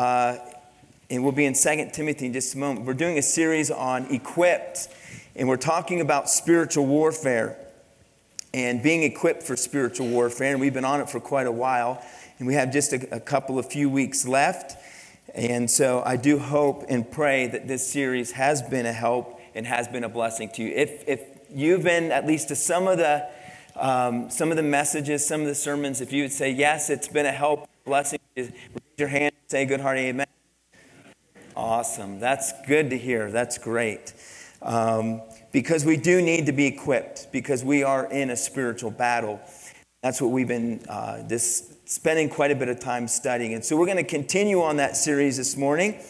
uh, and we'll be in 2 Timothy in just a moment. We're doing a series on equipped, and we're talking about spiritual warfare and being equipped for spiritual warfare. And we've been on it for quite a while, and we have just a, a couple of few weeks left. And so I do hope and pray that this series has been a help and has been a blessing to you. If, if you've been at least to some of the um, some of the messages, some of the sermons, if you would say yes, it's been a help, blessing, raise your hand, say good heart, amen. Awesome. That's good to hear. That's great. Um, because we do need to be equipped because we are in a spiritual battle. That's what we've been uh, this, spending quite a bit of time studying. And so we're going to continue on that series this morning.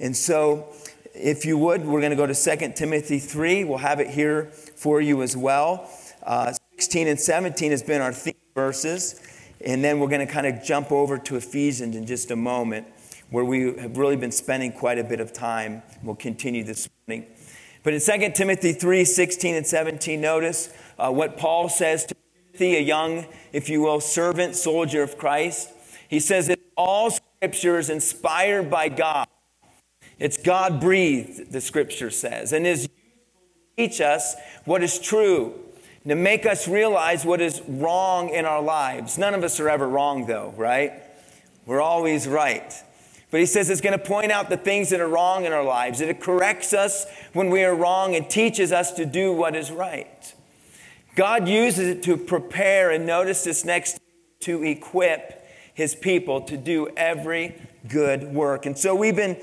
And so, if you would, we're going to go to 2 Timothy 3. We'll have it here for you as well. Uh, 16 and 17 has been our theme verses. And then we're going to kind of jump over to Ephesians in just a moment where we have really been spending quite a bit of time. We'll continue this morning. But in 2 Timothy 3 16 and 17, notice uh, what Paul says to Timothy, a young, if you will, servant, soldier of Christ. He says that all scripture is inspired by God. It's God breathed, the scripture says, and is teach us what is true, to make us realize what is wrong in our lives. None of us are ever wrong, though, right? We're always right. But he says it's going to point out the things that are wrong in our lives, it corrects us when we are wrong and teaches us to do what is right. God uses it to prepare, and notice this next, to equip his people to do every good work. And so we've been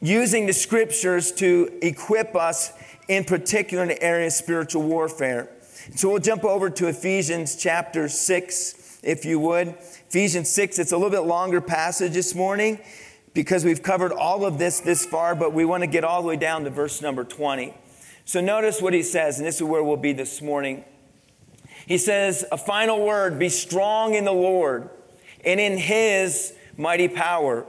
using the scriptures to equip us in particular in the area of spiritual warfare. So we'll jump over to Ephesians chapter 6, if you would. Ephesians 6, it's a little bit longer passage this morning because we've covered all of this this far, but we want to get all the way down to verse number 20. So notice what he says, and this is where we'll be this morning. He says, A final word be strong in the Lord and in his mighty power.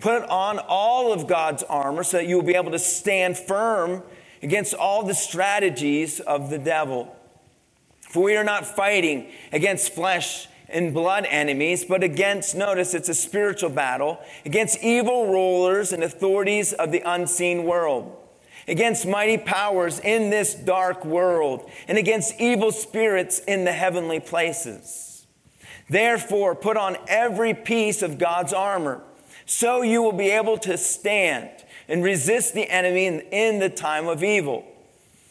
Put on all of God's armor so that you will be able to stand firm against all the strategies of the devil. For we are not fighting against flesh and blood enemies, but against, notice it's a spiritual battle, against evil rulers and authorities of the unseen world, against mighty powers in this dark world, and against evil spirits in the heavenly places. Therefore, put on every piece of God's armor, so you will be able to stand and resist the enemy in, the time of evil.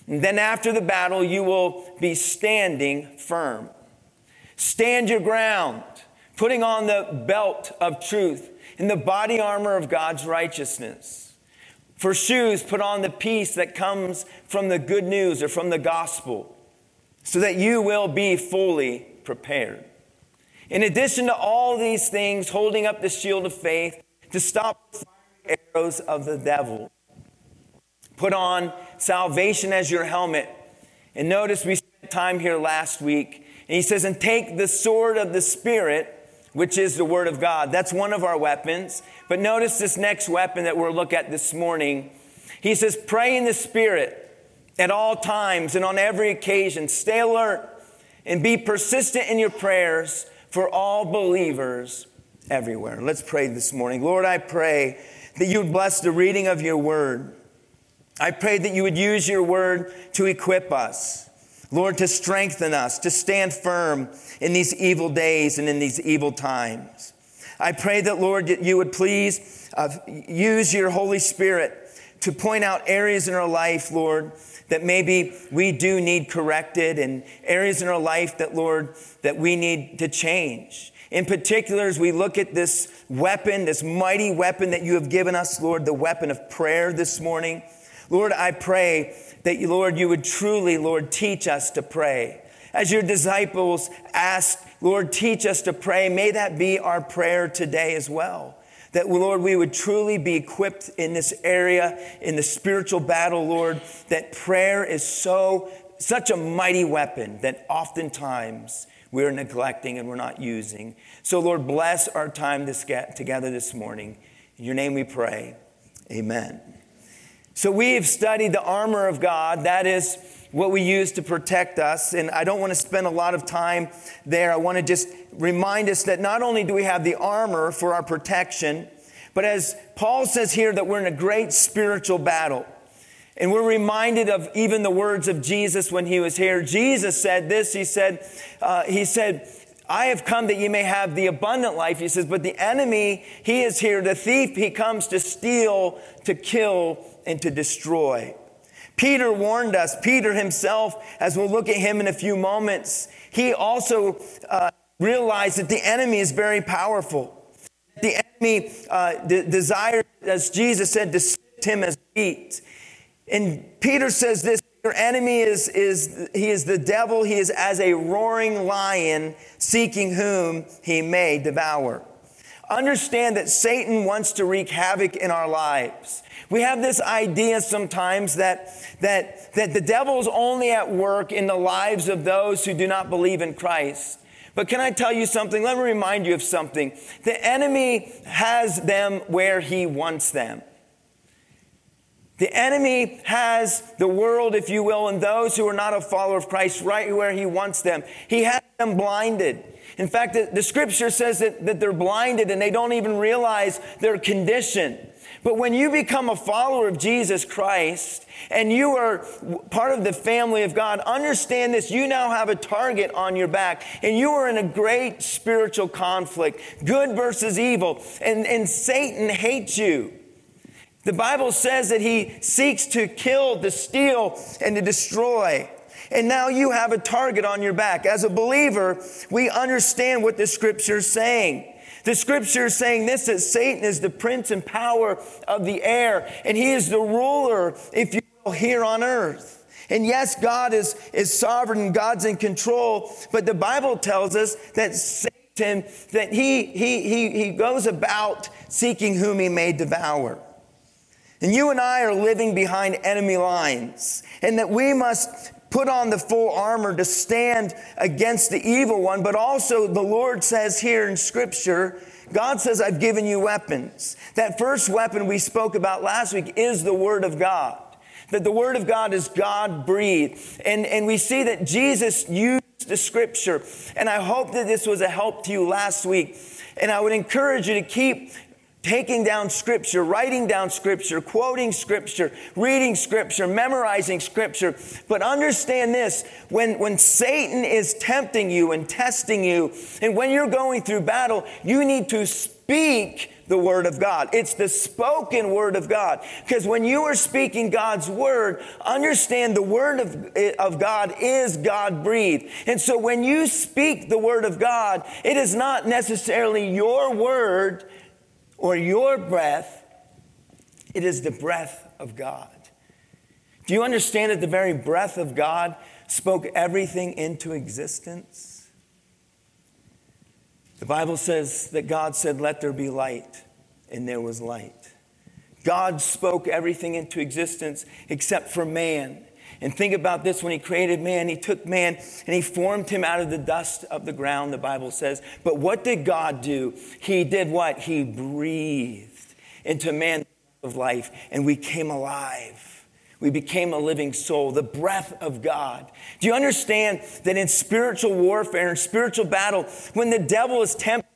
And then after the battle, you will be standing firm. Stand your ground, putting on the belt of truth and the body armor of God's righteousness. For shoes, put on the peace that comes from the good news or from the gospel, so that you will be fully prepared. In addition to all these things, holding up the shield of faith to stop the arrows of the devil. Put on salvation as your helmet. And notice we spent time here last week. And he says, and take the sword of the Spirit, which is the Word of God. That's one of our weapons. But notice this next weapon that we'll look at this morning. He says, pray in the Spirit at all times and on every occasion. Stay alert and be persistent in your prayers for all believers everywhere. Let's pray this morning. Lord, I pray that you would bless the reading of your word. I pray that you would use your word to equip us. Lord, to strengthen us, to stand firm in these evil days and in these evil times. I pray that, Lord, that you would please uh, use your Holy Spirit to point out areas in our life, Lord, that maybe we do need corrected and areas in our life that, Lord, that we need to change. In particular, as we look at this weapon, this mighty weapon that you have given us, Lord, the weapon of prayer this morning, Lord, I pray that, Lord, you would truly, Lord, teach us to pray. As your disciples asked, Lord, teach us to pray, may that be our prayer today as well. That, Lord, we would truly be equipped in this area, in the spiritual battle, Lord, that prayer is so, such a mighty weapon that oftentimes we're neglecting and we're not using. So, Lord, bless our time this together this morning. In your name we pray. Amen. So, we've studied the armor of God. That is what we use to protect us. And I don't want to spend a lot of time there. I want to just remind us that not only do we have the armor for our protection, But as Paul says here, that we're in a great spiritual battle. And we're reminded of even the words of Jesus when he was here. Jesus said this. He said, uh, he said, I have come that you may have the abundant life. He says, but the enemy, he is here. The thief, he comes to steal, to kill, and to destroy. Peter warned us. Peter himself, as we'll look at him in a few moments, he also uh, realized that the enemy is very powerful. The enemy uh, de- desires, as Jesus said, to sift him as wheat. And Peter says this your enemy is, is he is the devil, he is as a roaring lion seeking whom he may devour. Understand that Satan wants to wreak havoc in our lives. We have this idea sometimes that, that, that the devil is only at work in the lives of those who do not believe in Christ. But can I tell you something? Let me remind you of something. The enemy has them where he wants them. The enemy has the world, if you will, and those who are not a follower of Christ right where he wants them. He has them blinded. In fact, the, the scripture says that, that they're blinded and they don't even realize their condition. But when you become a follower of Jesus Christ and you are part of the family of God, understand this. You now have a target on your back and you are in a great spiritual conflict good versus evil. And, and Satan hates you. The Bible says that he seeks to kill, to steal, and to destroy. And now you have a target on your back. As a believer, we understand what the scripture is saying. The scripture is saying this that Satan is the prince and power of the air, and he is the ruler, if you will, here on earth. And yes, God is, is sovereign God's in control, but the Bible tells us that Satan, that he, he, he, he goes about seeking whom he may devour. And you and I are living behind enemy lines, and that we must put on the full armor to stand against the evil one. But also, the Lord says here in Scripture, God says, I've given you weapons. That first weapon we spoke about last week is the Word of God. That the Word of God is God breathed. And, and we see that Jesus used the Scripture. And I hope that this was a help to you last week. And I would encourage you to keep taking down scripture, writing down scripture, quoting scripture, reading scripture, memorizing scripture. But understand this when, when Satan is tempting you and testing you, and when you're going through battle, you need to speak the word of God. It's the spoken word of God. Because when you are speaking God's word, understand the word of, of God is God breathed. And so when you speak the word of God, it is not necessarily your word or your breath, it is the breath of God. Do you understand that the very breath of God spoke everything into existence? The Bible says that God said, Let there be light, and there was light. God spoke everything into existence except for man. And think about this when he created man, he took man and he formed him out of the dust of the ground, the Bible says. But what did God do? He did what? He breathed into man of life, and we came alive. We became a living soul, the breath of God. Do you understand that in spiritual warfare, in spiritual battle, when the devil is tempted,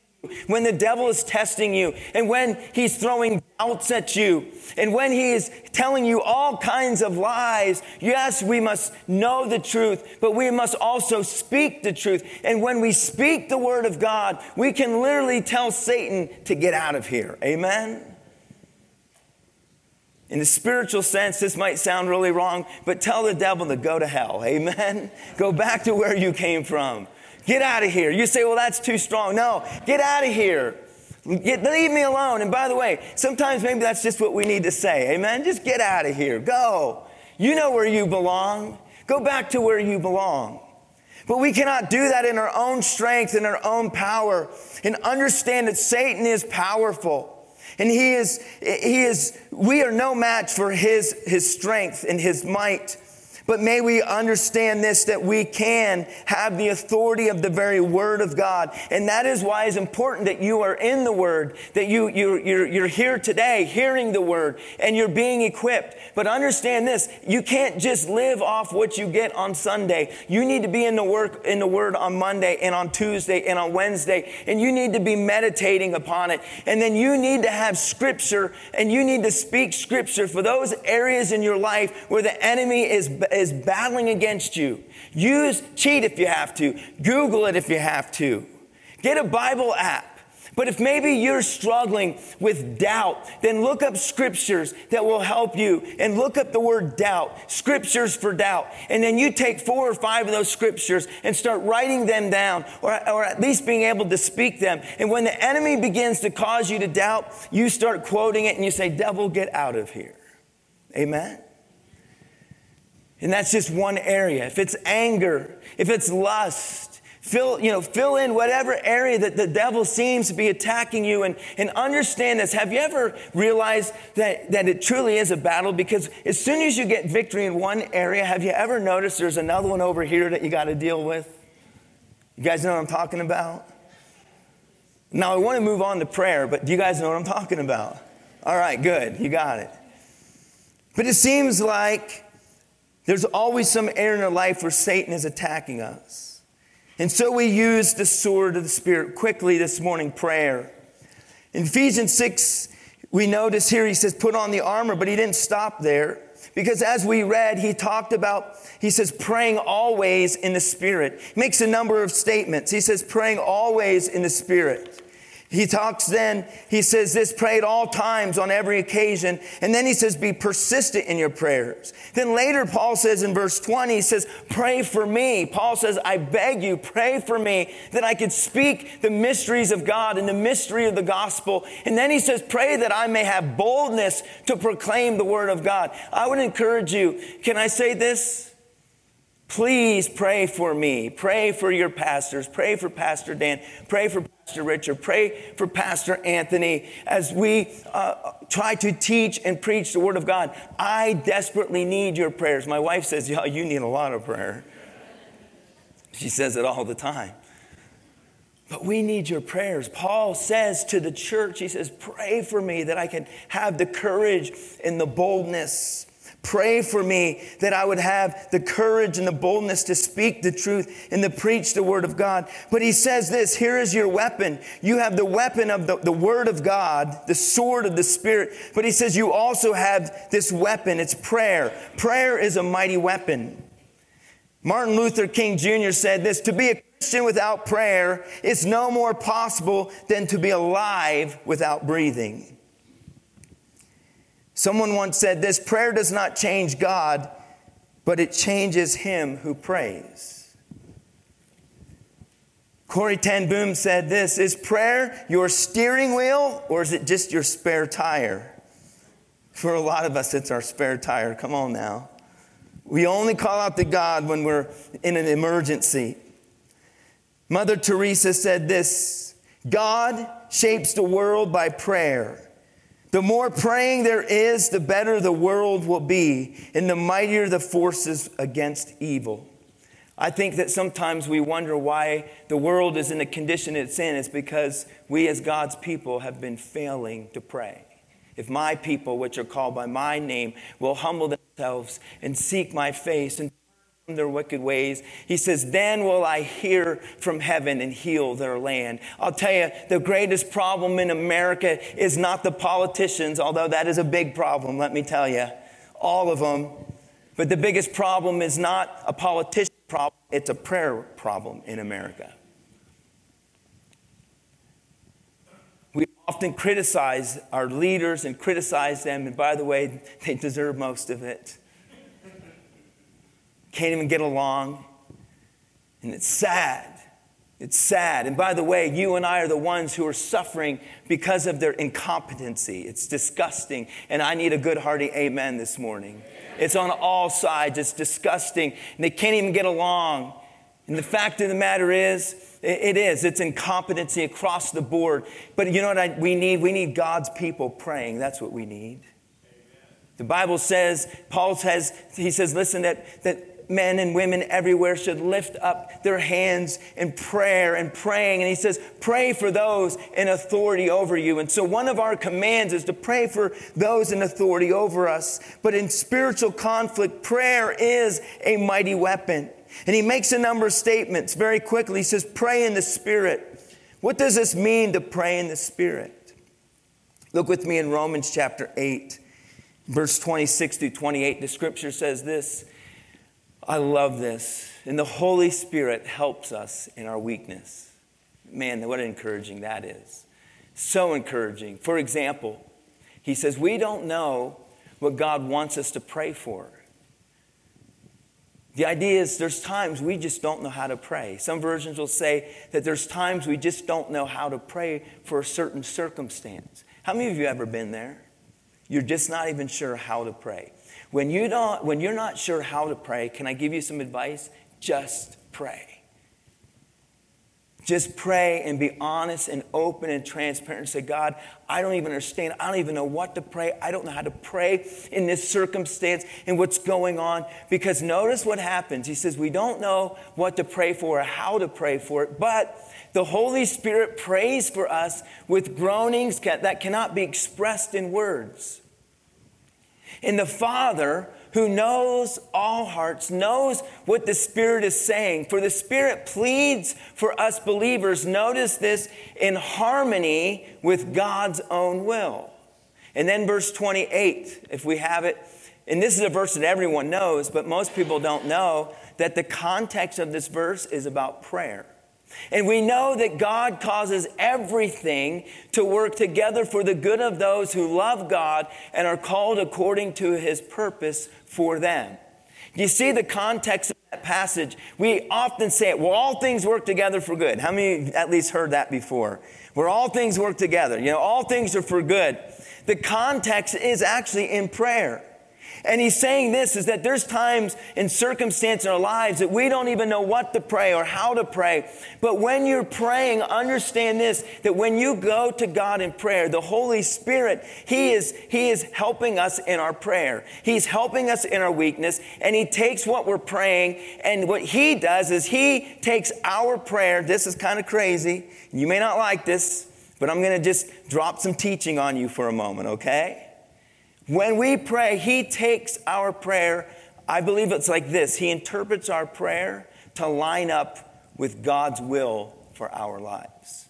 when the devil is testing you, and when he's throwing doubts at you, and when he is telling you all kinds of lies, yes, we must know the truth, but we must also speak the truth. And when we speak the word of God, we can literally tell Satan to get out of here. Amen? In the spiritual sense, this might sound really wrong, but tell the devil to go to hell. Amen? Go back to where you came from. Get out of here. You say, well, that's too strong. No, get out of here. Get, leave me alone. And by the way, sometimes maybe that's just what we need to say. Amen. Just get out of here. Go. You know where you belong. Go back to where you belong. But we cannot do that in our own strength, in our own power, and understand that Satan is powerful. And he is, he is, we are no match for his, his strength and his might. But may we understand this that we can have the authority of the very Word of God. And that is why it's important that you are in the Word, that you, you're, you're, you're here today hearing the Word and you're being equipped. But understand this you can't just live off what you get on Sunday. You need to be in the, work, in the Word on Monday and on Tuesday and on Wednesday. And you need to be meditating upon it. And then you need to have Scripture and you need to speak Scripture for those areas in your life where the enemy is is battling against you. Use cheat if you have to. Google it if you have to. Get a Bible app. But if maybe you're struggling with doubt, then look up scriptures that will help you and look up the word doubt, scriptures for doubt. And then you take four or five of those scriptures and start writing them down or, or at least being able to speak them. And when the enemy begins to cause you to doubt, you start quoting it and you say, Devil, get out of here. Amen. And that's just one area. If it's anger, if it's lust, fill, you know, fill in whatever area that the devil seems to be attacking you and, and understand this. Have you ever realized that, that it truly is a battle? Because as soon as you get victory in one area, have you ever noticed there's another one over here that you got to deal with? You guys know what I'm talking about? Now, I want to move on to prayer, but do you guys know what I'm talking about? All right, good. You got it. But it seems like there's always some area in our life where Satan is attacking us. And so we use the sword of the Spirit quickly this morning prayer. In Ephesians 6, we notice here he says, put on the armor, but he didn't stop there. Because as we read, he talked about, he says, praying always in the Spirit. He makes a number of statements. He says, praying always in the Spirit. He talks then, he says this, pray at all times on every occasion. And then he says, be persistent in your prayers. Then later, Paul says in verse 20, he says, pray for me. Paul says, I beg you, pray for me that I could speak the mysteries of God and the mystery of the gospel. And then he says, pray that I may have boldness to proclaim the word of God. I would encourage you, can I say this? Please pray for me. Pray for your pastors. Pray for Pastor Dan. Pray for Pastor Richard. Pray for Pastor Anthony as we uh, try to teach and preach the Word of God. I desperately need your prayers. My wife says, Yeah, you need a lot of prayer. She says it all the time. But we need your prayers. Paul says to the church, He says, Pray for me that I can have the courage and the boldness Pray for me that I would have the courage and the boldness to speak the truth and to preach the word of God. But he says this here is your weapon. You have the weapon of the, the word of God, the sword of the Spirit. But he says you also have this weapon. It's prayer. Prayer is a mighty weapon. Martin Luther King Jr. said this to be a Christian without prayer is no more possible than to be alive without breathing. Someone once said this prayer does not change God, but it changes him who prays. Corrie ten Boom said this Is prayer your steering wheel or is it just your spare tire? For a lot of us, it's our spare tire. Come on now. We only call out to God when we're in an emergency. Mother Teresa said this God shapes the world by prayer. The more praying there is, the better the world will be, and the mightier the forces against evil. I think that sometimes we wonder why the world is in the condition it's in. It's because we, as God's people, have been failing to pray. If my people, which are called by my name, will humble themselves and seek my face and their wicked ways. He says, Then will I hear from heaven and heal their land. I'll tell you, the greatest problem in America is not the politicians, although that is a big problem, let me tell you. All of them. But the biggest problem is not a politician problem, it's a prayer problem in America. We often criticize our leaders and criticize them, and by the way, they deserve most of it can't even get along. And it's sad. It's sad. And by the way, you and I are the ones who are suffering because of their incompetency. It's disgusting. And I need a good hearty amen this morning. It's on all sides. It's disgusting. And they can't even get along. And the fact of the matter is, it is. It's incompetency across the board. But you know what I, we need? We need God's people praying. That's what we need. The Bible says, Paul says, he says, listen, that, that men and women everywhere should lift up their hands in prayer and praying. And he says, pray for those in authority over you. And so one of our commands is to pray for those in authority over us. But in spiritual conflict, prayer is a mighty weapon. And he makes a number of statements very quickly. He says, pray in the Spirit. What does this mean to pray in the Spirit? Look with me in Romans chapter 8 verse 26 through 28, the scripture says this. I love this. And the Holy Spirit helps us in our weakness. Man, what encouraging that is. So encouraging. For example, he says, We don't know what God wants us to pray for. The idea is there's times we just don't know how to pray. Some versions will say that there's times we just don't know how to pray for a certain circumstance. How many of you have ever been there? You're just not even sure how to pray. When, you don't, when you're not sure how to pray, can I give you some advice? Just pray. Just pray and be honest and open and transparent and say, God, I don't even understand. I don't even know what to pray. I don't know how to pray in this circumstance and what's going on. Because notice what happens. He says, We don't know what to pray for or how to pray for it, but the Holy Spirit prays for us with groanings that cannot be expressed in words. And the Father, who knows all hearts, knows what the Spirit is saying. For the Spirit pleads for us believers, notice this, in harmony with God's own will. And then verse 28, if we have it, and this is a verse that everyone knows, but most people don't know that the context of this verse is about prayer. And we know that God causes everything to work together for the good of those who love God and are called according to his purpose for them. You see the context of that passage? We often say it, well, all things work together for good. How many at least heard that before? Where all things work together. You know, all things are for good. The context is actually in prayer. And he's saying this is that there's times and circumstance in our lives that we don't even know what to pray or how to pray. But when you're praying, understand this that when you go to God in prayer, the Holy Spirit, He is, He is helping us in our prayer. He's helping us in our weakness, and He takes what we're praying, and what He does is He takes our prayer. This is kind of crazy. You may not like this, but I'm going to just drop some teaching on you for a moment, okay? When we pray, He takes our prayer. I believe it's like this He interprets our prayer to line up with God's will for our lives.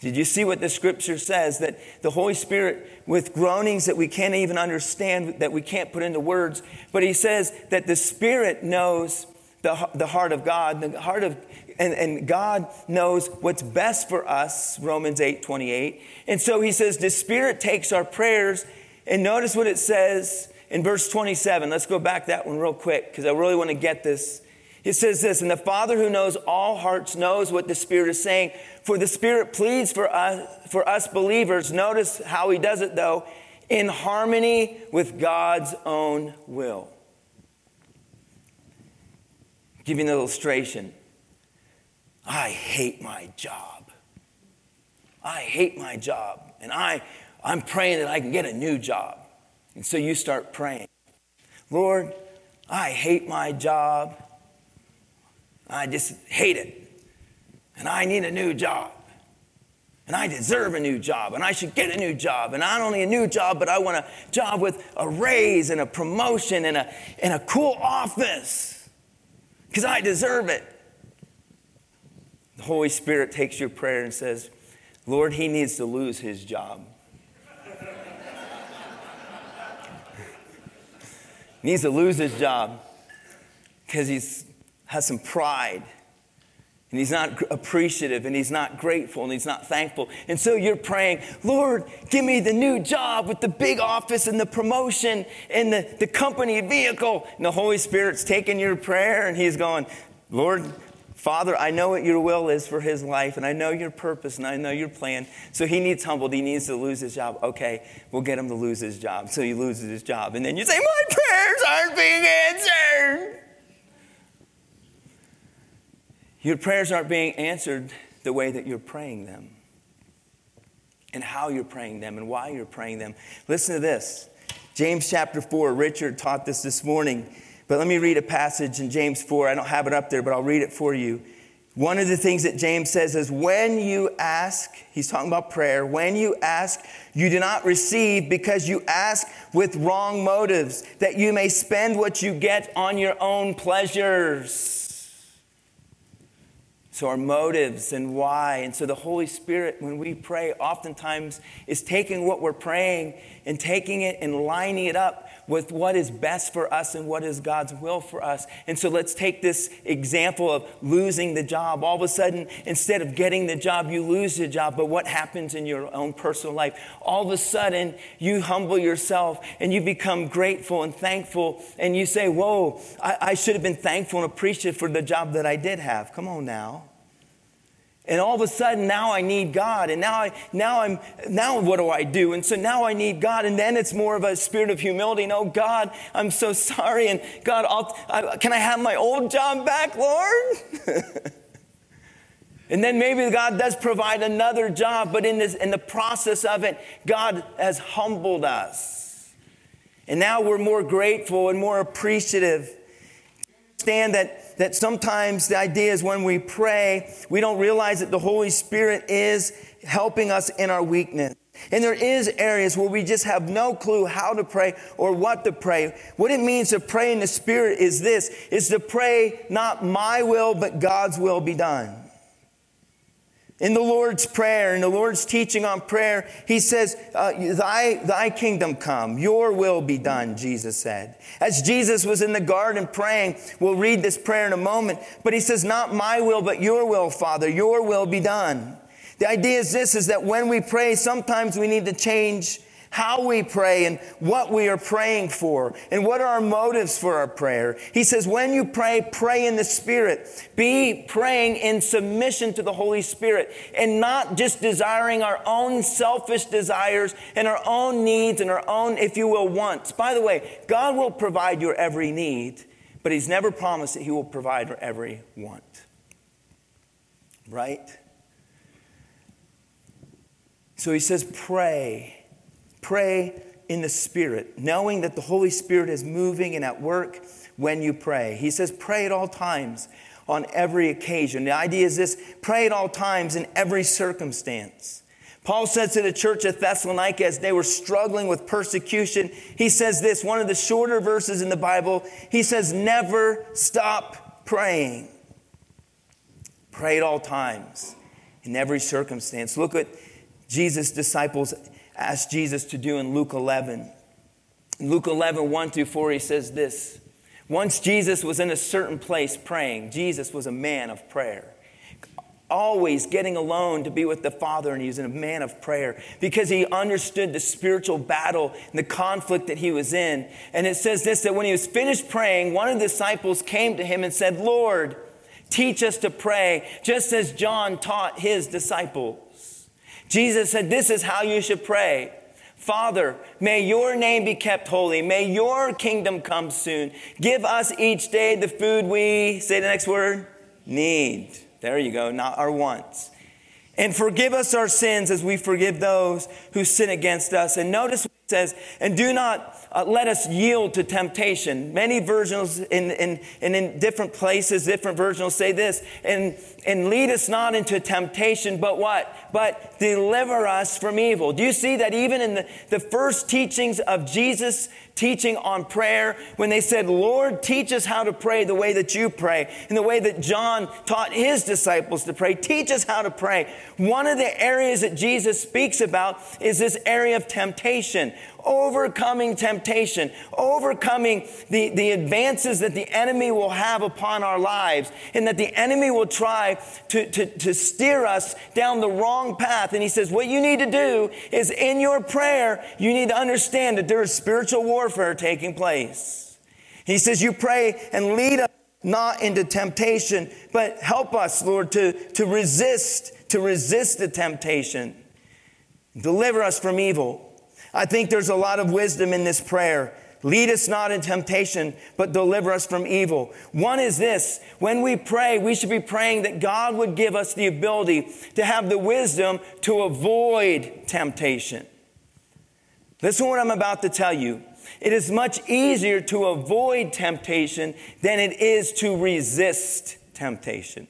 Did you see what the scripture says? That the Holy Spirit, with groanings that we can't even understand, that we can't put into words, but He says that the Spirit knows the, the heart of God, the heart of and, and God knows what's best for us, Romans 8 28. And so he says, the Spirit takes our prayers. And notice what it says in verse 27. Let's go back that one real quick because I really want to get this. It says this, and the Father who knows all hearts knows what the Spirit is saying. For the Spirit pleads for us, for us believers. Notice how he does it though, in harmony with God's own will. I'll give you an illustration. I hate my job. I hate my job. And I, I'm praying that I can get a new job. And so you start praying Lord, I hate my job. I just hate it. And I need a new job. And I deserve a new job. And I should get a new job. And not only a new job, but I want a job with a raise and a promotion and a, and a cool office because I deserve it. The Holy Spirit takes your prayer and says, Lord, he needs to lose his job. needs to lose his job because he has some pride and he's not appreciative and he's not grateful and he's not thankful. And so you're praying, Lord, give me the new job with the big office and the promotion and the, the company vehicle. And the Holy Spirit's taking your prayer and he's going, Lord, Father, I know what your will is for his life, and I know your purpose, and I know your plan. So he needs humbled. He needs to lose his job. Okay, we'll get him to lose his job. So he loses his job. And then you say, My prayers aren't being answered. Your prayers aren't being answered the way that you're praying them, and how you're praying them, and why you're praying them. Listen to this. James chapter 4. Richard taught this this morning. But let me read a passage in James 4. I don't have it up there, but I'll read it for you. One of the things that James says is when you ask, he's talking about prayer, when you ask, you do not receive because you ask with wrong motives, that you may spend what you get on your own pleasures. So, our motives and why. And so, the Holy Spirit, when we pray, oftentimes is taking what we're praying and taking it and lining it up with what is best for us and what is God's will for us. And so let's take this example of losing the job. All of a sudden, instead of getting the job, you lose the job. But what happens in your own personal life? All of a sudden, you humble yourself and you become grateful and thankful. And you say, Whoa, I, I should have been thankful and appreciative for the job that I did have. Come on now. And all of a sudden now I need God. And now I now I'm now what do I do? And so now I need God. And then it's more of a spirit of humility. Oh God, I'm so sorry. And God, I, can I have my old job back, Lord? and then maybe God does provide another job, but in this in the process of it, God has humbled us. And now we're more grateful and more appreciative. Understand that that sometimes the idea is when we pray, we don't realize that the Holy Spirit is helping us in our weakness. And there is areas where we just have no clue how to pray or what to pray. What it means to pray in the Spirit is this, is to pray not my will, but God's will be done. In the Lord's Prayer, in the Lord's teaching on prayer, he says, uh, thy, thy kingdom come, your will be done, Jesus said. As Jesus was in the garden praying, we'll read this prayer in a moment, but he says, Not my will, but your will, Father, your will be done. The idea is this is that when we pray, sometimes we need to change how we pray and what we are praying for and what are our motives for our prayer. He says, when you pray, pray in the Spirit. Be praying in submission to the Holy Spirit and not just desiring our own selfish desires and our own needs and our own, if you will, wants. By the way, God will provide your every need, but He's never promised that He will provide our every want. Right? So He says, pray Pray in the Spirit, knowing that the Holy Spirit is moving and at work when you pray. He says, pray at all times, on every occasion. The idea is this pray at all times in every circumstance. Paul says to the church at Thessalonica as they were struggling with persecution, he says this, one of the shorter verses in the Bible, he says, Never stop praying. Pray at all times, in every circumstance. Look at Jesus' disciples asked Jesus to do in Luke 11. In Luke 11, 1 through 4, he says this Once Jesus was in a certain place praying. Jesus was a man of prayer. Always getting alone to be with the Father, and he was a man of prayer because he understood the spiritual battle and the conflict that he was in. And it says this that when he was finished praying, one of the disciples came to him and said, Lord, teach us to pray, just as John taught his disciples. Jesus said, This is how you should pray. Father, may your name be kept holy. May your kingdom come soon. Give us each day the food we, say the next word, need. There you go, not our wants. And forgive us our sins as we forgive those who sin against us. And notice what it says, and do not uh, let us yield to temptation. Many versions in, in, and in different places, different versions say this, and, and lead us not into temptation, but what? But deliver us from evil. Do you see that even in the, the first teachings of Jesus teaching on prayer, when they said, Lord, teach us how to pray the way that you pray, and the way that John taught his disciples to pray, teach us how to pray. One of the areas that Jesus speaks about is this area of temptation overcoming temptation, overcoming the, the advances that the enemy will have upon our lives, and that the enemy will try to, to, to steer us down the wrong path. And he says, What you need to do is in your prayer, you need to understand that there is spiritual warfare taking place. He says, You pray and lead us not into temptation, but help us, Lord, to, to resist, to resist the temptation. Deliver us from evil. I think there's a lot of wisdom in this prayer. Lead us not in temptation, but deliver us from evil. One is this when we pray, we should be praying that God would give us the ability to have the wisdom to avoid temptation. Listen to what I'm about to tell you. It is much easier to avoid temptation than it is to resist temptation.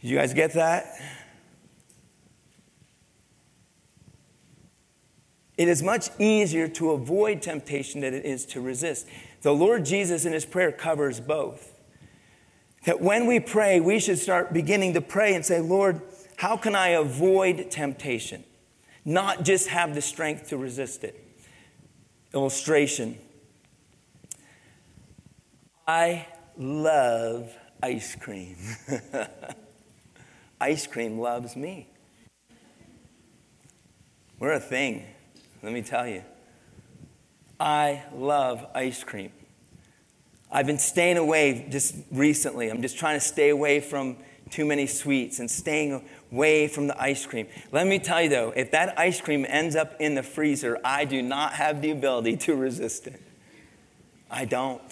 Did you guys get that? It is much easier to avoid temptation than it is to resist. The Lord Jesus in his prayer covers both. That when we pray, we should start beginning to pray and say, Lord, how can I avoid temptation? Not just have the strength to resist it. Illustration I love ice cream. ice cream loves me. We're a thing, let me tell you. I love ice cream. I've been staying away just recently. I'm just trying to stay away from too many sweets and staying away from the ice cream. Let me tell you though, if that ice cream ends up in the freezer, I do not have the ability to resist it. I don't.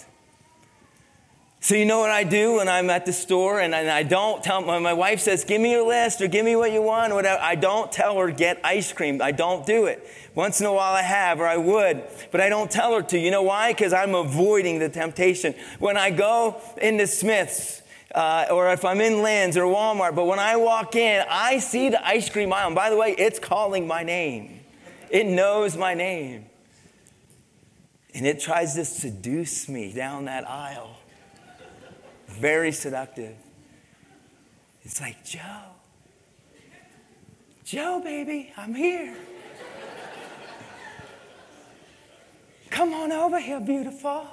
So, you know what I do when I'm at the store and I don't tell my, my wife says, Give me your list or give me what you want, or whatever. I don't tell her, Get ice cream. I don't do it. Once in a while I have, or I would, but I don't tell her to. You know why? Because I'm avoiding the temptation. When I go into Smith's, uh, or if I'm in Lin's or Walmart, but when I walk in, I see the ice cream aisle. And by the way, it's calling my name, it knows my name. And it tries to seduce me down that aisle very seductive. It's like, Joe, Joe, baby, I'm here. Come on over here, beautiful.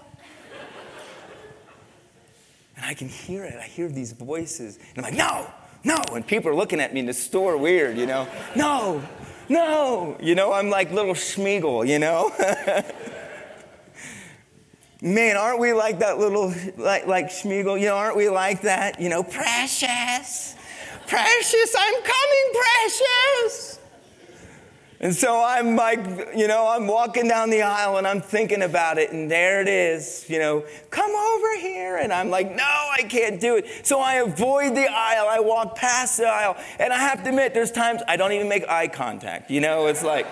And I can hear it. I hear these voices. And I'm like, no, no. And people are looking at me in the store weird, you know. No, no. You know, I'm like little Sméagol, you know. Man, aren't we like that little, like, like Sméagol? You know, aren't we like that? You know, precious, precious, I'm coming, precious. And so I'm like, you know, I'm walking down the aisle and I'm thinking about it, and there it is, you know, come over here. And I'm like, no, I can't do it. So I avoid the aisle. I walk past the aisle. And I have to admit, there's times I don't even make eye contact. You know, it's like,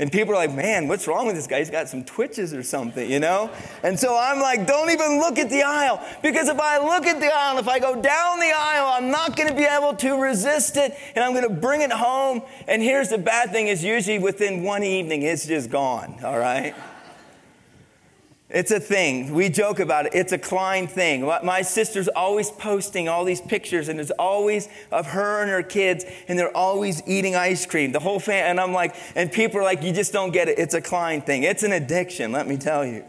and people are like, man, what's wrong with this guy? He's got some twitches or something, you know? And so I'm like, don't even look at the aisle. Because if I look at the aisle, if I go down the aisle, I'm not going to be able to resist it. And I'm going to bring it home. And here's the bad thing is usually within one evening, it's just gone, all right? It's a thing. We joke about it. It's a Klein thing. My sister's always posting all these pictures, and it's always of her and her kids, and they're always eating ice cream. The whole family, and I'm like, and people are like, you just don't get it. It's a Klein thing. It's an addiction, let me tell you.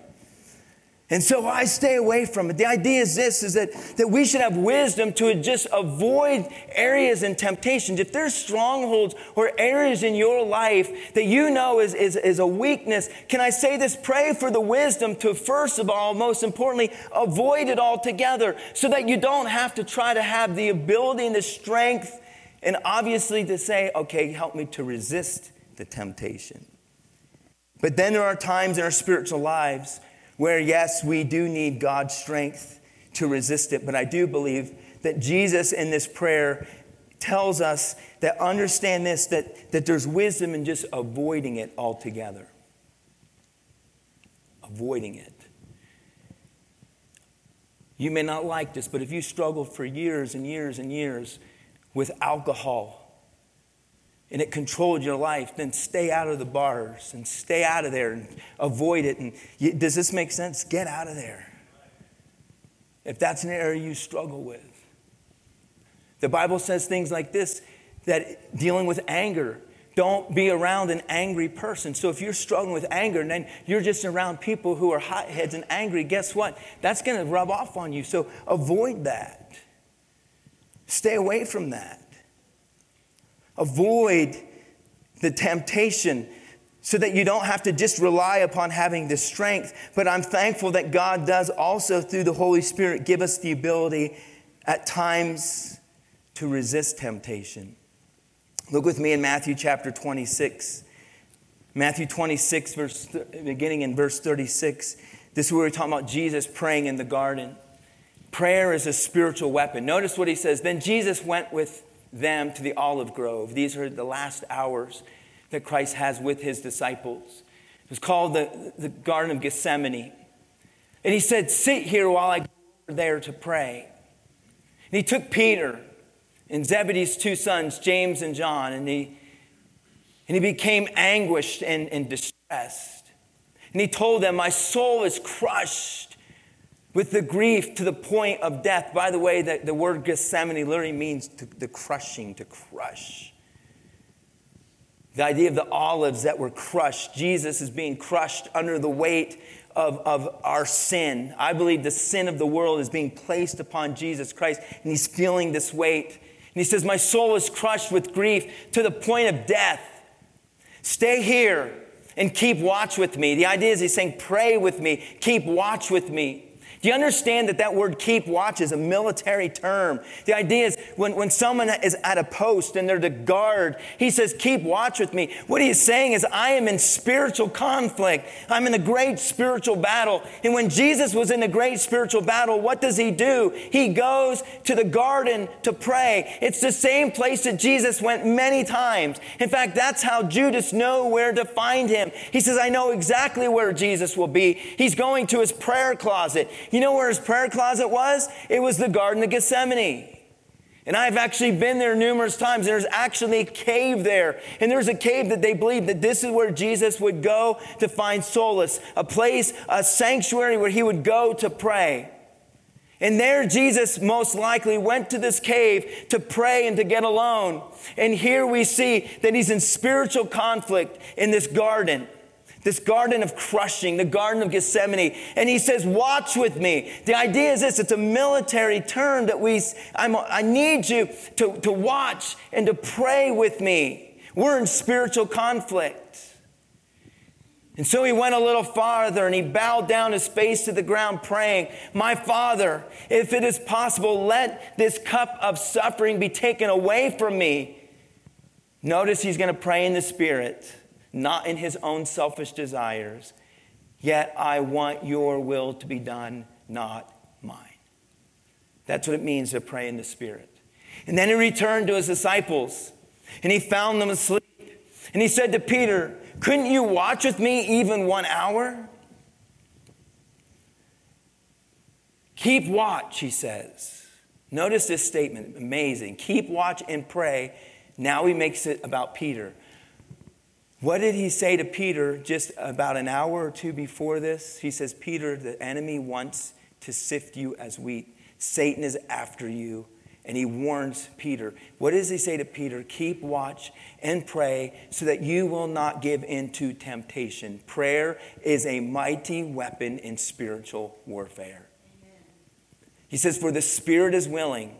And so I stay away from it. The idea is this is that, that we should have wisdom to just avoid areas and temptations. If there's strongholds or areas in your life that you know is, is, is a weakness, can I say this? Pray for the wisdom to, first of all, most importantly, avoid it altogether so that you don't have to try to have the ability and the strength and obviously to say, okay, help me to resist the temptation. But then there are times in our spiritual lives where, yes, we do need God's strength to resist it, but I do believe that Jesus in this prayer tells us that understand this that, that there's wisdom in just avoiding it altogether. Avoiding it. You may not like this, but if you struggled for years and years and years with alcohol, and it controlled your life, then stay out of the bars and stay out of there and avoid it. And you, does this make sense? Get out of there. If that's an area you struggle with. The Bible says things like this that dealing with anger, don't be around an angry person. So if you're struggling with anger and then you're just around people who are hotheads and angry, guess what? That's going to rub off on you. So avoid that. Stay away from that. Avoid the temptation so that you don't have to just rely upon having the strength. But I'm thankful that God does also, through the Holy Spirit, give us the ability at times to resist temptation. Look with me in Matthew chapter 26. Matthew 26, verse, beginning in verse 36. This is where we're talking about Jesus praying in the garden. Prayer is a spiritual weapon. Notice what he says. Then Jesus went with them to the olive grove. These are the last hours that Christ has with his disciples. It was called the, the Garden of Gethsemane. And he said, Sit here while I go there to pray. And he took Peter and Zebedee's two sons, James and John, and he, and he became anguished and, and distressed. And he told them, My soul is crushed with the grief to the point of death. By the way, the, the word Gethsemane literally means to, the crushing, to crush. The idea of the olives that were crushed. Jesus is being crushed under the weight of, of our sin. I believe the sin of the world is being placed upon Jesus Christ, and he's feeling this weight. And he says, My soul is crushed with grief to the point of death. Stay here and keep watch with me. The idea is he's saying, Pray with me, keep watch with me. Do you understand that that word keep watch is a military term? The idea is when, when someone is at a post and they're the guard, he says, keep watch with me. What he's saying is, I am in spiritual conflict. I'm in a great spiritual battle. And when Jesus was in a great spiritual battle, what does he do? He goes to the garden to pray. It's the same place that Jesus went many times. In fact, that's how Judas know where to find him. He says, I know exactly where Jesus will be. He's going to his prayer closet. You know where his prayer closet was? It was the Garden of Gethsemane. And I've actually been there numerous times. There's actually a cave there. And there's a cave that they believe that this is where Jesus would go to find solace, a place, a sanctuary where he would go to pray. And there, Jesus most likely went to this cave to pray and to get alone. And here we see that he's in spiritual conflict in this garden this garden of crushing, the garden of Gethsemane. And he says, Watch with me. The idea is this it's a military term that we, I'm, i need you to, to watch and to pray with me. We're in spiritual conflict. And so he went a little farther and he bowed down his face to the ground, praying, My Father, if it is possible, let this cup of suffering be taken away from me. Notice he's going to pray in the Spirit not in his own selfish desires. Yet I want your will to be done, not mine. That's what it means to pray in the Spirit. And then he returned to his disciples and he found them asleep. And he said to Peter, Couldn't you watch with me even one hour? Keep watch, he says. Notice this statement, amazing. Keep watch and pray. Now he makes it about Peter. What did he say to Peter just about an hour or two before this? He says, Peter, the enemy wants to sift you as wheat. Satan is after you. And he warns Peter. What does he say to Peter? Keep watch and pray so that you will not give in to temptation. Prayer is a mighty weapon in spiritual warfare. He says, For the spirit is willing.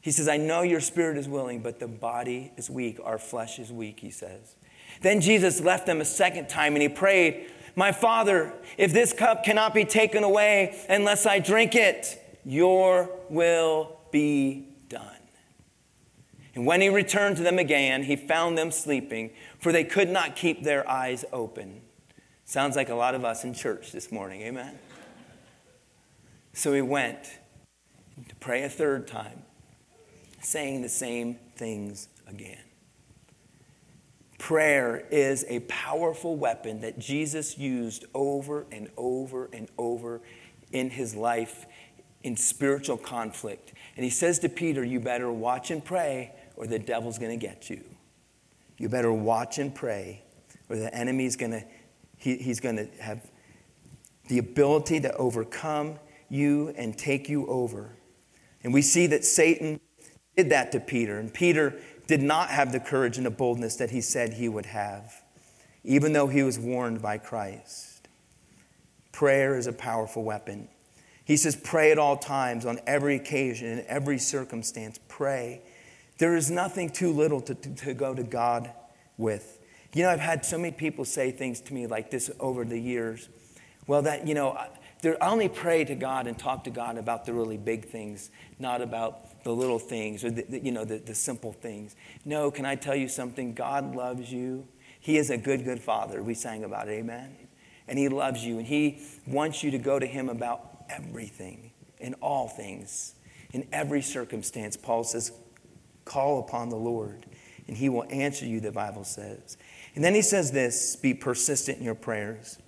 He says, I know your spirit is willing, but the body is weak. Our flesh is weak, he says. Then Jesus left them a second time and he prayed, My Father, if this cup cannot be taken away unless I drink it, your will be done. And when he returned to them again, he found them sleeping, for they could not keep their eyes open. Sounds like a lot of us in church this morning, amen? So he went to pray a third time, saying the same things again. Prayer is a powerful weapon that Jesus used over and over and over in his life in spiritual conflict. And he says to Peter, You better watch and pray, or the devil's going to get you. You better watch and pray, or the enemy's going to, he, he's going to have the ability to overcome you and take you over. And we see that Satan did that to Peter. And Peter did not have the courage and the boldness that he said he would have, even though he was warned by Christ. Prayer is a powerful weapon. He says, Pray at all times, on every occasion, in every circumstance. Pray. There is nothing too little to, to, to go to God with. You know, I've had so many people say things to me like this over the years. Well, that, you know, I only pray to God and talk to God about the really big things, not about the little things or the, the, you know the, the simple things. No can i tell you something? God loves you. He is a good good father. We sang about it. Amen. And he loves you and he wants you to go to him about everything in all things in every circumstance. Paul says call upon the lord and he will answer you the bible says. And then he says this be persistent in your prayers.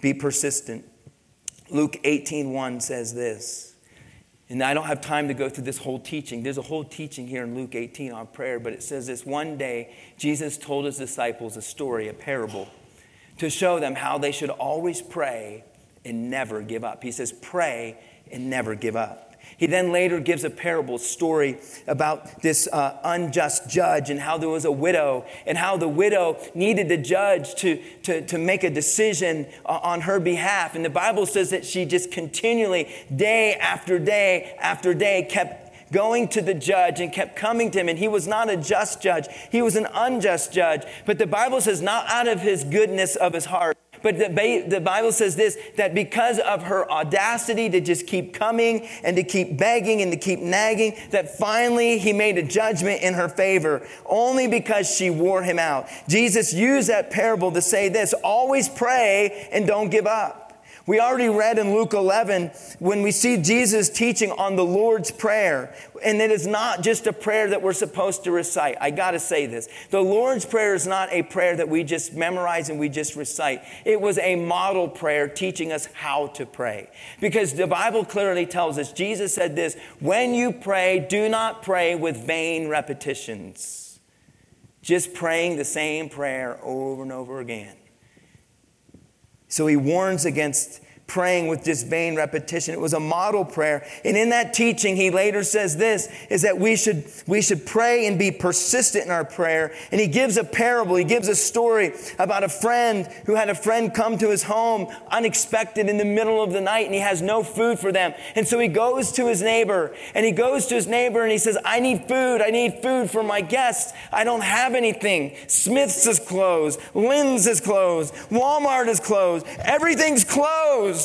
Be persistent. Luke 18:1 says this. And I don't have time to go through this whole teaching. There's a whole teaching here in Luke 18 on prayer, but it says this one day, Jesus told his disciples a story, a parable, to show them how they should always pray and never give up. He says, Pray and never give up. He then later gives a parable story about this uh, unjust judge and how there was a widow and how the widow needed the judge to, to, to make a decision uh, on her behalf. And the Bible says that she just continually, day after day after day, kept going to the judge and kept coming to him. And he was not a just judge, he was an unjust judge. But the Bible says, not out of his goodness of his heart but the, the Bible says this that because of her audacity to just keep coming and to keep begging and to keep nagging, that finally he made a judgment in her favor only because she wore him out. Jesus used that parable to say this always pray and don't give up. We already read in Luke 11 when we see Jesus teaching on the Lord's Prayer, and it is not just a prayer that we're supposed to recite. I got to say this. The Lord's Prayer is not a prayer that we just memorize and we just recite. It was a model prayer teaching us how to pray. Because the Bible clearly tells us, Jesus said this when you pray, do not pray with vain repetitions, just praying the same prayer over and over again. So he warns against praying with just vain repetition. It was a model prayer. And in that teaching, he later says this is that we should, we should pray and be persistent in our prayer. And he gives a parable, he gives a story about a friend who had a friend come to his home unexpected in the middle of the night and he has no food for them. And so he goes to his neighbor and he goes to his neighbor and he says, I need food. I need food for my guests. I don't have anything. Smith's is closed. Lin's is closed. Walmart is closed. Everything's closed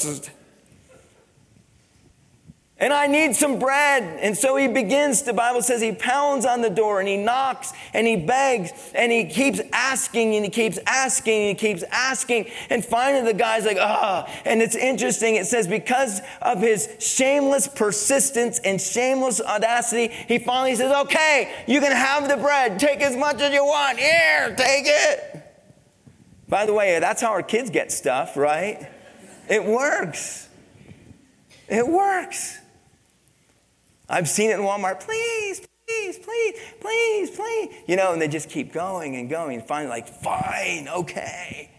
And I need some bread. And so he begins, the Bible says he pounds on the door and he knocks and he begs and he keeps asking and he keeps asking and he keeps asking. And finally the guy's like, ah. And it's interesting. It says, because of his shameless persistence and shameless audacity, he finally says, okay, you can have the bread. Take as much as you want. Here, take it. By the way, that's how our kids get stuff, right? It works. It works. I've seen it in Walmart. Please, please, please, please, please. You know, and they just keep going and going. And finally, like, fine, okay.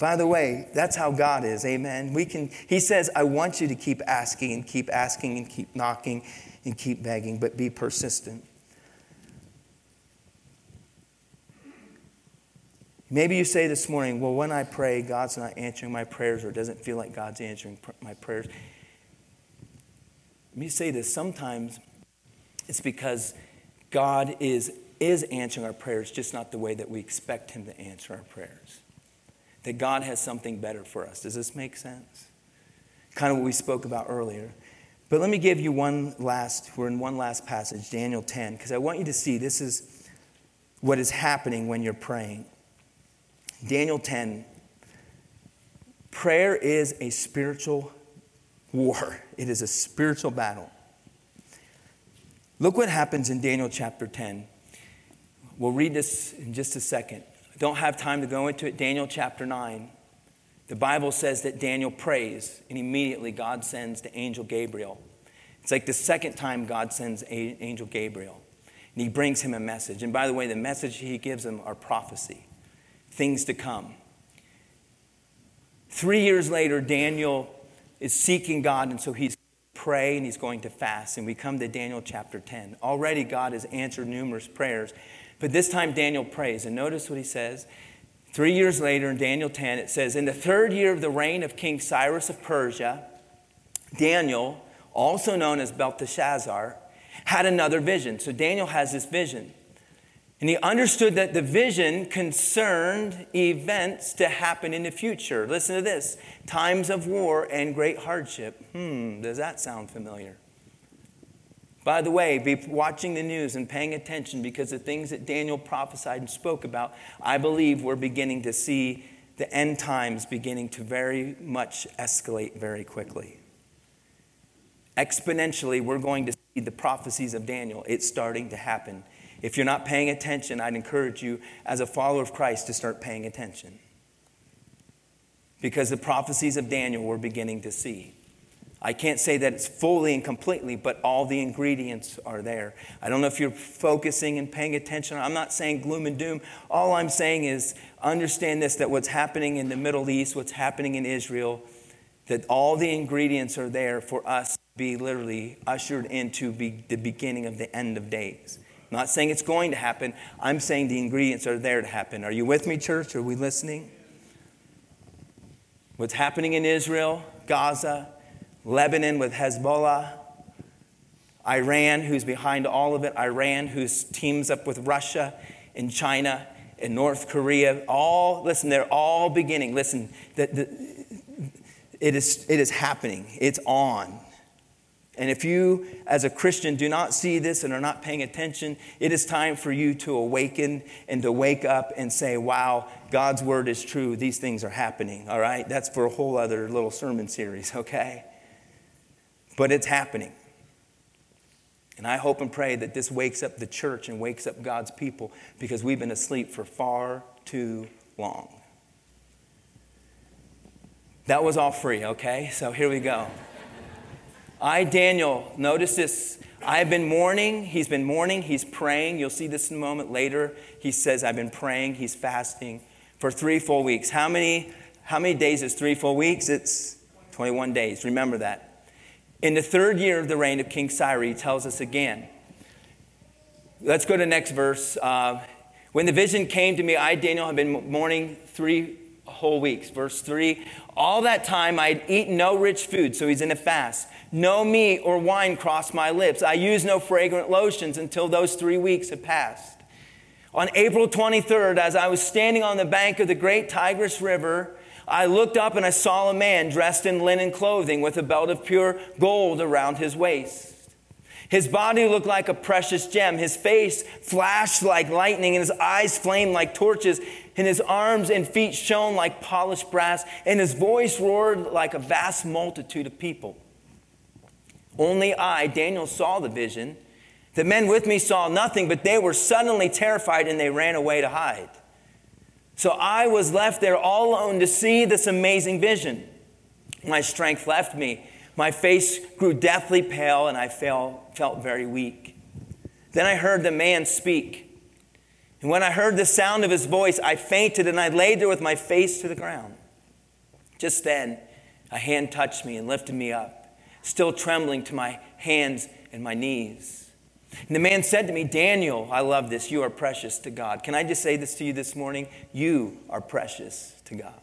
By the way, that's how God is. Amen. We can, He says, I want you to keep asking and keep asking and keep knocking and keep begging, but be persistent. Maybe you say this morning, well, when I pray, God's not answering my prayers or it doesn't feel like God's answering my prayers. Let me say this sometimes it's because God is, is answering our prayers, just not the way that we expect Him to answer our prayers. That God has something better for us. Does this make sense? Kind of what we spoke about earlier. But let me give you one last, we're in one last passage, Daniel 10, because I want you to see this is what is happening when you're praying. Daniel 10. Prayer is a spiritual war, it is a spiritual battle. Look what happens in Daniel chapter 10. We'll read this in just a second. I don't have time to go into it. Daniel chapter 9. The Bible says that Daniel prays, and immediately God sends the angel Gabriel. It's like the second time God sends angel Gabriel, and he brings him a message. And by the way, the message he gives him are prophecy things to come. Three years later, Daniel is seeking God, and so he's pray and he's going to fast. And we come to Daniel chapter 10. Already God has answered numerous prayers, but this time Daniel prays. And notice what he says. Three years later, in Daniel 10, it says, In the third year of the reign of King Cyrus of Persia, Daniel, also known as Belteshazzar, had another vision. So Daniel has this vision. And he understood that the vision concerned events to happen in the future. Listen to this times of war and great hardship. Hmm, does that sound familiar? By the way, be watching the news and paying attention because the things that Daniel prophesied and spoke about, I believe we're beginning to see the end times beginning to very much escalate very quickly. Exponentially, we're going to see the prophecies of Daniel. It's starting to happen If you're not paying attention, I'd encourage you, as a follower of Christ, to start paying attention. Because the prophecies of Daniel we're beginning to see. I can't say that it's fully and completely, but all the ingredients are there. I don't know if you're focusing and paying attention. I'm not saying gloom and doom. All I'm saying is understand this that what's happening in the Middle East, what's happening in Israel, that all the ingredients are there for us to be literally ushered into be the beginning of the end of days. I'm not saying it's going to happen. I'm saying the ingredients are there to happen. Are you with me, church? Are we listening? What's happening in Israel, Gaza, Lebanon with Hezbollah, Iran, who's behind all of it, Iran, who teams up with Russia and China and North Korea. All, listen, they're all beginning. Listen, the, the, it, is, it is happening, it's on. And if you, as a Christian, do not see this and are not paying attention, it is time for you to awaken and to wake up and say, Wow, God's word is true. These things are happening. All right? That's for a whole other little sermon series, okay? but it's happening. And I hope and pray that this wakes up the church and wakes up God's people because we've been asleep for far too long. That was all free, okay? So here we go. I, Daniel, notice this. I've been mourning. He's been mourning. He's praying. You'll see this in a moment later. He says, I've been praying. He's fasting for three full weeks. How many, how many days is three full weeks? It's 21 days. Remember that. In the third year of the reign of King Cyrus, he tells us again. Let's go to the next verse. Uh, when the vision came to me, I, Daniel, have been mourning three whole weeks. Verse 3 All that time I had eaten no rich food, so he's in a fast. No meat or wine crossed my lips. I used no fragrant lotions until those three weeks had passed. On April 23rd, as I was standing on the bank of the great Tigris River, I looked up and I saw a man dressed in linen clothing with a belt of pure gold around his waist. His body looked like a precious gem. His face flashed like lightning, and his eyes flamed like torches, and his arms and feet shone like polished brass, and his voice roared like a vast multitude of people. Only I, Daniel, saw the vision. The men with me saw nothing, but they were suddenly terrified and they ran away to hide. So I was left there all alone to see this amazing vision. My strength left me. My face grew deathly pale, and I felt, felt very weak. Then I heard the man speak. And when I heard the sound of his voice, I fainted and I laid there with my face to the ground. Just then, a hand touched me and lifted me up, still trembling to my hands and my knees. And the man said to me, Daniel, I love this. You are precious to God. Can I just say this to you this morning? You are precious to God.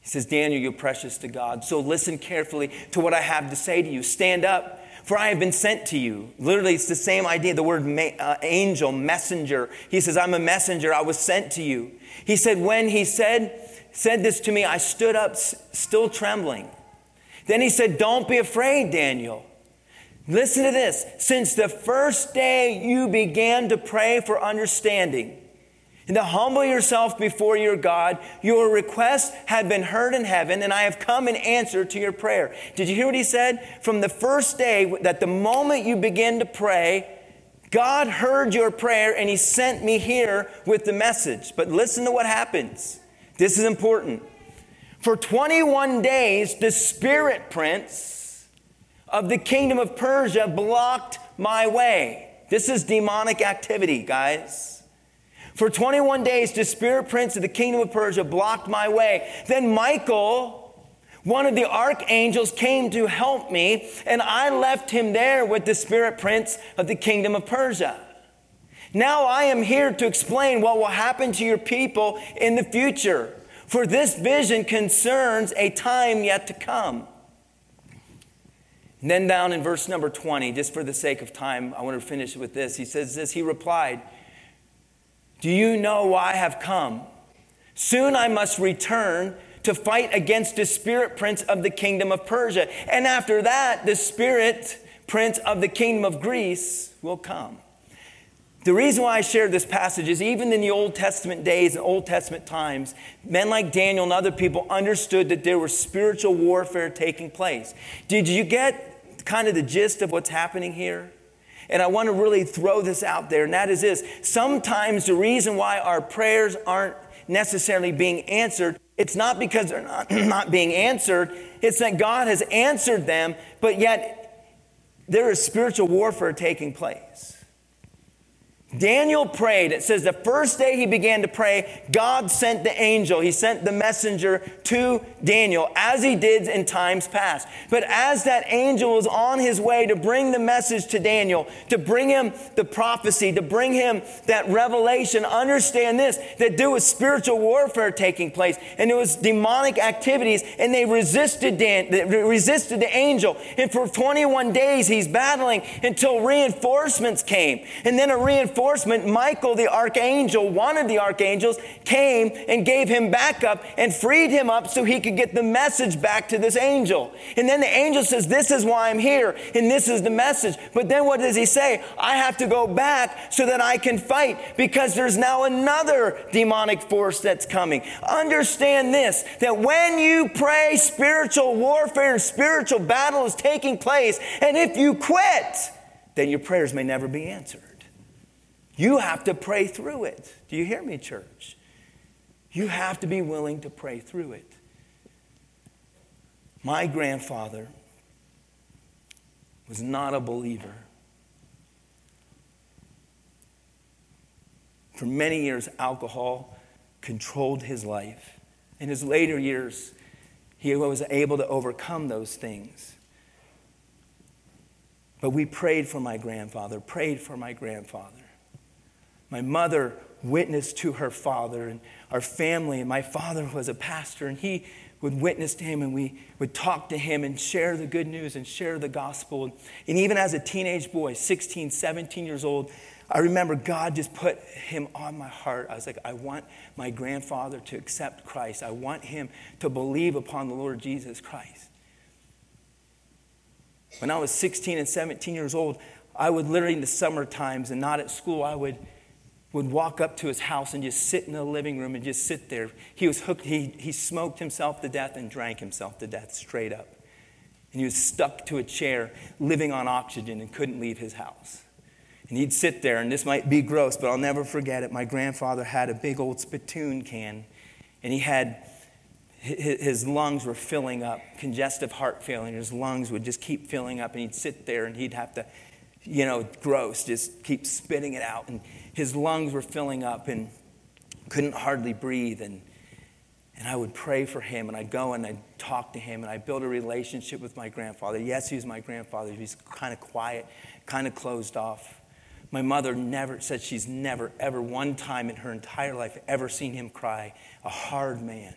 He says, Daniel, you're precious to God. So listen carefully to what I have to say to you. Stand up, for I have been sent to you. Literally, it's the same idea the word ma- uh, angel, messenger. He says, I'm a messenger. I was sent to you. He said, when he said, said this to me, I stood up, s- still trembling. Then he said, Don't be afraid, Daniel. Listen to this. Since the first day you began to pray for understanding and to humble yourself before your God, your request had been heard in heaven, and I have come in answer to your prayer. Did you hear what he said? From the first day, that the moment you begin to pray, God heard your prayer and he sent me here with the message. But listen to what happens. This is important. For 21 days, the Spirit Prince, of the kingdom of Persia blocked my way. This is demonic activity, guys. For 21 days, the spirit prince of the kingdom of Persia blocked my way. Then Michael, one of the archangels, came to help me, and I left him there with the spirit prince of the kingdom of Persia. Now I am here to explain what will happen to your people in the future, for this vision concerns a time yet to come. And then down in verse number 20, just for the sake of time, I want to finish with this. He says this He replied, Do you know why I have come? Soon I must return to fight against the spirit prince of the kingdom of Persia. And after that, the spirit prince of the kingdom of Greece will come. The reason why I share this passage is even in the Old Testament days and Old Testament times, men like Daniel and other people understood that there was spiritual warfare taking place. Did you get kind of the gist of what's happening here? And I want to really throw this out there, and that is this. Sometimes the reason why our prayers aren't necessarily being answered, it's not because they're not, not being answered, it's that God has answered them, but yet there is spiritual warfare taking place. Daniel prayed. It says the first day he began to pray, God sent the angel. He sent the messenger to Daniel, as he did in times past. But as that angel was on his way to bring the message to Daniel, to bring him the prophecy, to bring him that revelation, understand this that there was spiritual warfare taking place, and there was demonic activities, and they resisted Dan, they resisted the angel. And for 21 days he's battling until reinforcements came. And then a reinforcement reinforcement, Michael, the archangel, one of the archangels, came and gave him backup and freed him up so he could get the message back to this angel. And then the angel says, This is why I'm here, and this is the message. But then what does he say? I have to go back so that I can fight because there's now another demonic force that's coming. Understand this that when you pray, spiritual warfare and spiritual battle is taking place, and if you quit, then your prayers may never be answered. You have to pray through it. Do you hear me, church? You have to be willing to pray through it. My grandfather was not a believer. For many years, alcohol controlled his life. In his later years, he was able to overcome those things. But we prayed for my grandfather, prayed for my grandfather. My mother witnessed to her father and our family, and my father was a pastor, and he would witness to him, and we would talk to him and share the good news and share the gospel. And even as a teenage boy, 16, 17 years old, I remember God just put him on my heart. I was like, I want my grandfather to accept Christ. I want him to believe upon the Lord Jesus Christ. When I was 16 and 17 years old, I would literally in the summer times and not at school, I would would walk up to his house and just sit in the living room and just sit there. He was hooked, he, he smoked himself to death and drank himself to death straight up. And he was stuck to a chair, living on oxygen, and couldn't leave his house. And he'd sit there, and this might be gross, but I'll never forget it. My grandfather had a big old spittoon can, and he had his lungs were filling up, congestive heart failure. His lungs would just keep filling up, and he'd sit there and he'd have to, you know, gross, just keep spitting it out. And his lungs were filling up and couldn't hardly breathe. And, and I would pray for him, and I'd go and I'd talk to him, and I built a relationship with my grandfather. Yes, he was my grandfather. He's kind of quiet, kind of closed off. My mother never said she's never, ever, one time in her entire life, ever seen him cry. A hard man.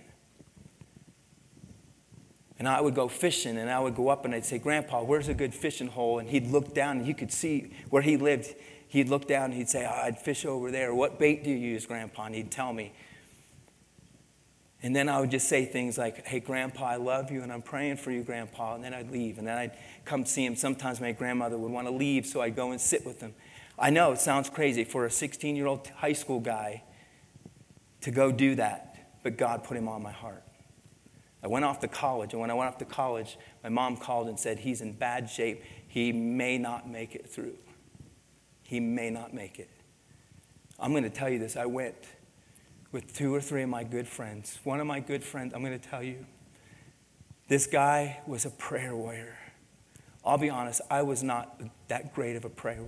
And I would go fishing and I would go up and I'd say, Grandpa, where's a good fishing hole? And he'd look down and you could see where he lived he'd look down and he'd say, oh, I'd fish over there. What bait do you use, Grandpa? And he'd tell me. And then I would just say things like, Hey, Grandpa, I love you and I'm praying for you, Grandpa. And then I'd leave. And then I'd come see him. Sometimes my grandmother would want to leave, so I'd go and sit with him. I know it sounds crazy for a 16 year old high school guy to go do that, but God put him on my heart. I went off to college, and when I went off to college, my mom called and said, He's in bad shape. He may not make it through he may not make it. I'm going to tell you this. I went with two or three of my good friends. One of my good friends, I'm going to tell you, this guy was a prayer warrior. I'll be honest, I was not that great of a prayer.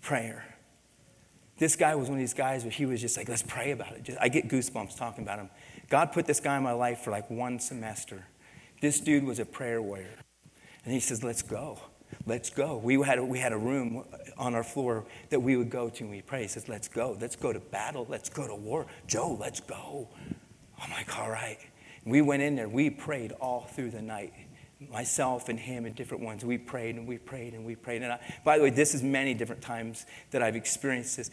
prayer. This guy was one of these guys where he was just like, let's pray about it. Just, I get goosebumps talking about him. God put this guy in my life for like one semester. This dude was a prayer warrior. And he says, let's go. Let's go. We had, a, we had a room on our floor that we would go to and we pray. He says, Let's go. Let's go to battle. Let's go to war. Joe, let's go. I'm like, All right. We went in there. We prayed all through the night. Myself and him and different ones. We prayed and we prayed and we prayed. And I, by the way, this is many different times that I've experienced this.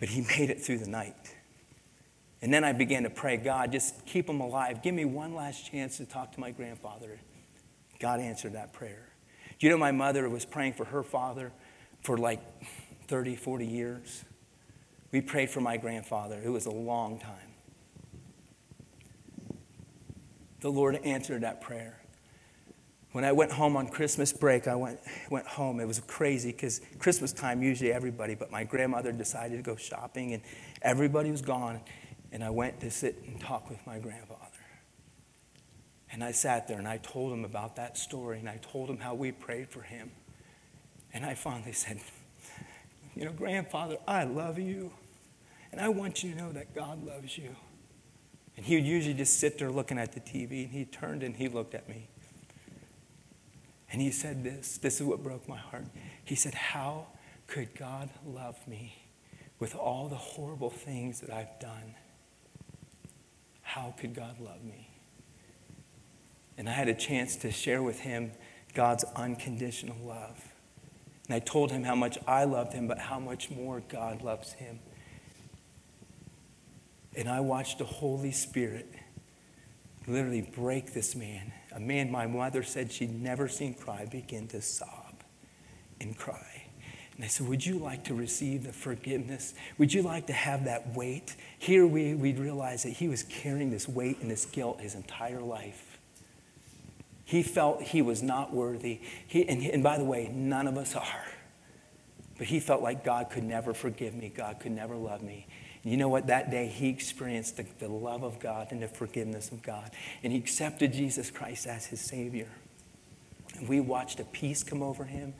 But he made it through the night. And then I began to pray, God, just keep him alive. Give me one last chance to talk to my grandfather. God answered that prayer. You know my mother was praying for her father for like 30, 40 years? We prayed for my grandfather. It was a long time. The Lord answered that prayer. when I went home on Christmas break, I went, went home. It was crazy because Christmas time, usually everybody, but my grandmother decided to go shopping and everybody was gone. And I went to sit and talk with my grandfather. And I sat there and I told him about that story and I told him how we prayed for him. And I finally said, You know, grandfather, I love you. And I want you to know that God loves you. And he would usually just sit there looking at the TV, and he turned and he looked at me. And he said this this is what broke my heart. He said, How could God love me with all the horrible things that I've done? How could God love me? And I had a chance to share with him God's unconditional love. And I told him how much I loved him, but how much more God loves him. And I watched the Holy Spirit literally break this man. A man my mother said she'd never seen cry begin to sob and cry. And I said, Would you like to receive the forgiveness? Would you like to have that weight? Here we, we realized that he was carrying this weight and this guilt his entire life. He felt he was not worthy. He, and, and by the way, none of us are. But he felt like God could never forgive me, God could never love me. You know what? That day he experienced the, the love of God and the forgiveness of God. And he accepted Jesus Christ as his Savior. And we watched a peace come over him.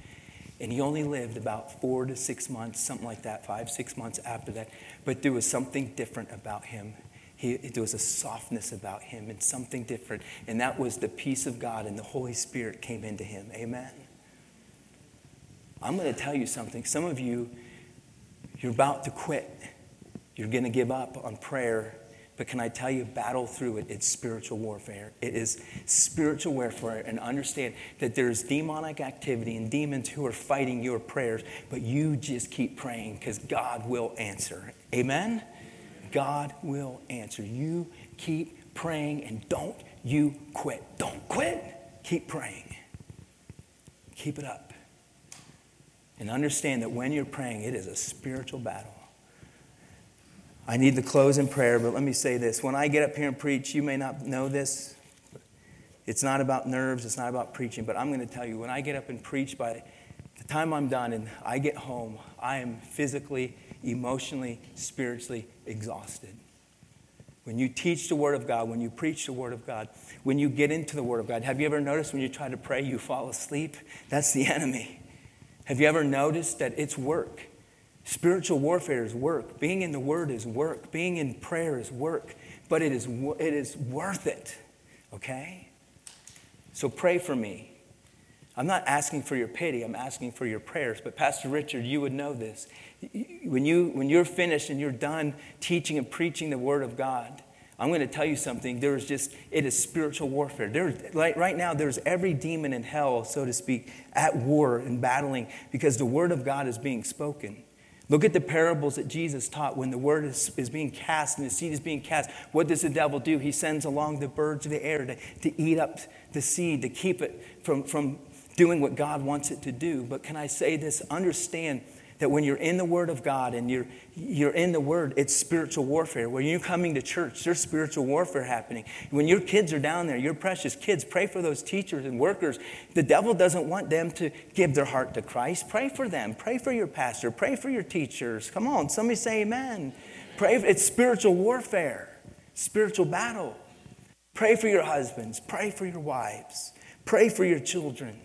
And he only lived about four to six months, something like that, five, six months after that. But there was something different about him. He, there was a softness about him and something different. And that was the peace of God, and the Holy Spirit came into him. Amen. I'm going to tell you something. Some of you, you're about to quit you're going to give up on prayer. But can I tell you, battle through it. It's spiritual warfare. It is spiritual warfare. And understand that there's demonic activity and demons who are fighting your prayers, but you just keep praying because God will answer. Amen? God will answer. You keep praying and don't you quit. Don't quit. Keep praying. Keep it up. And understand that when you're praying, it is a spiritual battle. I need to close in prayer, but let me say this. When I get up here and preach, you may not know this. It's not about nerves, it's not about preaching, but I'm going to tell you when I get up and preach, by the time I'm done and I get home, I am physically, emotionally, spiritually exhausted. When you teach the Word of God, when you preach the Word of God, when you get into the Word of God, have you ever noticed when you try to pray, you fall asleep? That's the enemy. Have you ever noticed that it's work? Spiritual warfare is work. Being in the Word is work. Being in prayer is work. But it is, it is worth it, okay? So pray for me. I'm not asking for your pity, I'm asking for your prayers. But Pastor Richard, you would know this. When, you, when you're finished and you're done teaching and preaching the Word of God, I'm going to tell you something. There is just, it is spiritual warfare. There, like right now, there's every demon in hell, so to speak, at war and battling because the Word of God is being spoken. Look at the parables that Jesus taught when the word is, is being cast and the seed is being cast. What does the devil do? He sends along the birds of the air to, to eat up the seed, to keep it from, from doing what God wants it to do. But can I say this? Understand that when you're in the Word of God and you're, you're in the Word, it's spiritual warfare. When you're coming to church, there's spiritual warfare happening. When your kids are down there, your precious kids, pray for those teachers and workers. The devil doesn't want them to give their heart to Christ. Pray for them. Pray for your pastor. Pray for your teachers. Come on, somebody say amen. Pray. It's spiritual warfare, spiritual battle. Pray for your husbands. Pray for your wives. Pray for your children.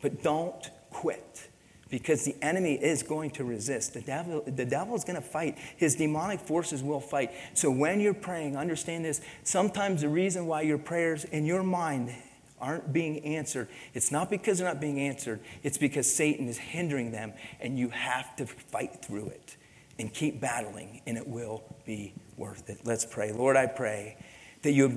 But don't quit because the enemy is going to resist. The devil, the devil is going to fight. His demonic forces will fight. So when you're praying, understand this. Sometimes the reason why your prayers in your mind aren't being answered, it's not because they're not being answered, it's because Satan is hindering them, and you have to fight through it and keep battling, and it will be worth it. Let's pray. Lord, I pray that you